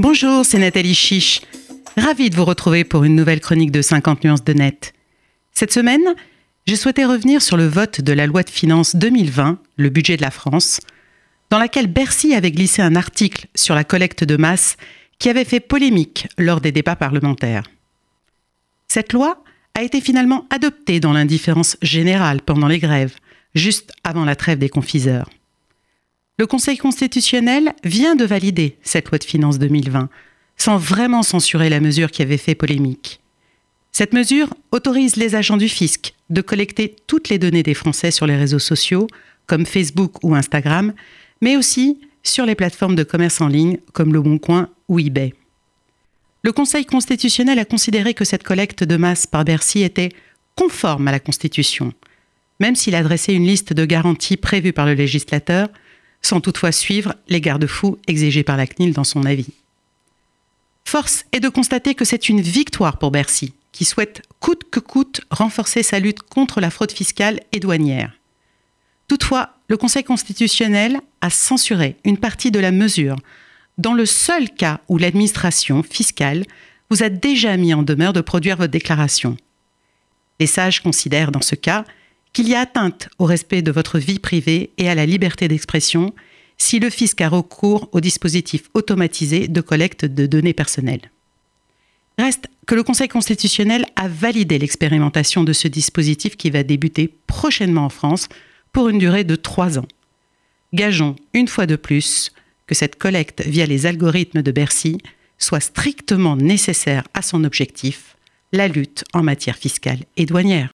Bonjour, c'est Nathalie Chiche. Ravie de vous retrouver pour une nouvelle chronique de 50 nuances de net. Cette semaine, j'ai souhaité revenir sur le vote de la loi de finances 2020, le budget de la France, dans laquelle Bercy avait glissé un article sur la collecte de masse qui avait fait polémique lors des débats parlementaires. Cette loi a été finalement adoptée dans l'indifférence générale pendant les grèves, juste avant la trêve des confiseurs. Le Conseil constitutionnel vient de valider cette loi de finances 2020, sans vraiment censurer la mesure qui avait fait polémique. Cette mesure autorise les agents du fisc de collecter toutes les données des Français sur les réseaux sociaux, comme Facebook ou Instagram, mais aussi sur les plateformes de commerce en ligne comme Le Bon Coin ou eBay. Le Conseil constitutionnel a considéré que cette collecte de masse par Bercy était conforme à la Constitution, même s'il a dressé une liste de garanties prévues par le législateur, sans toutefois suivre les garde-fous exigés par la CNIL dans son avis. Force est de constater que c'est une victoire pour Bercy, qui souhaite coûte que coûte renforcer sa lutte contre la fraude fiscale et douanière. Toutefois, le Conseil constitutionnel a censuré une partie de la mesure dans le seul cas où l'administration fiscale vous a déjà mis en demeure de produire votre déclaration. Les sages considèrent dans ce cas qu'il y a atteinte au respect de votre vie privée et à la liberté d'expression si le fisc a recours au dispositif automatisé de collecte de données personnelles. Reste que le Conseil constitutionnel a validé l'expérimentation de ce dispositif qui va débuter prochainement en France pour une durée de trois ans. Gageons une fois de plus que cette collecte via les algorithmes de Bercy soit strictement nécessaire à son objectif, la lutte en matière fiscale et douanière.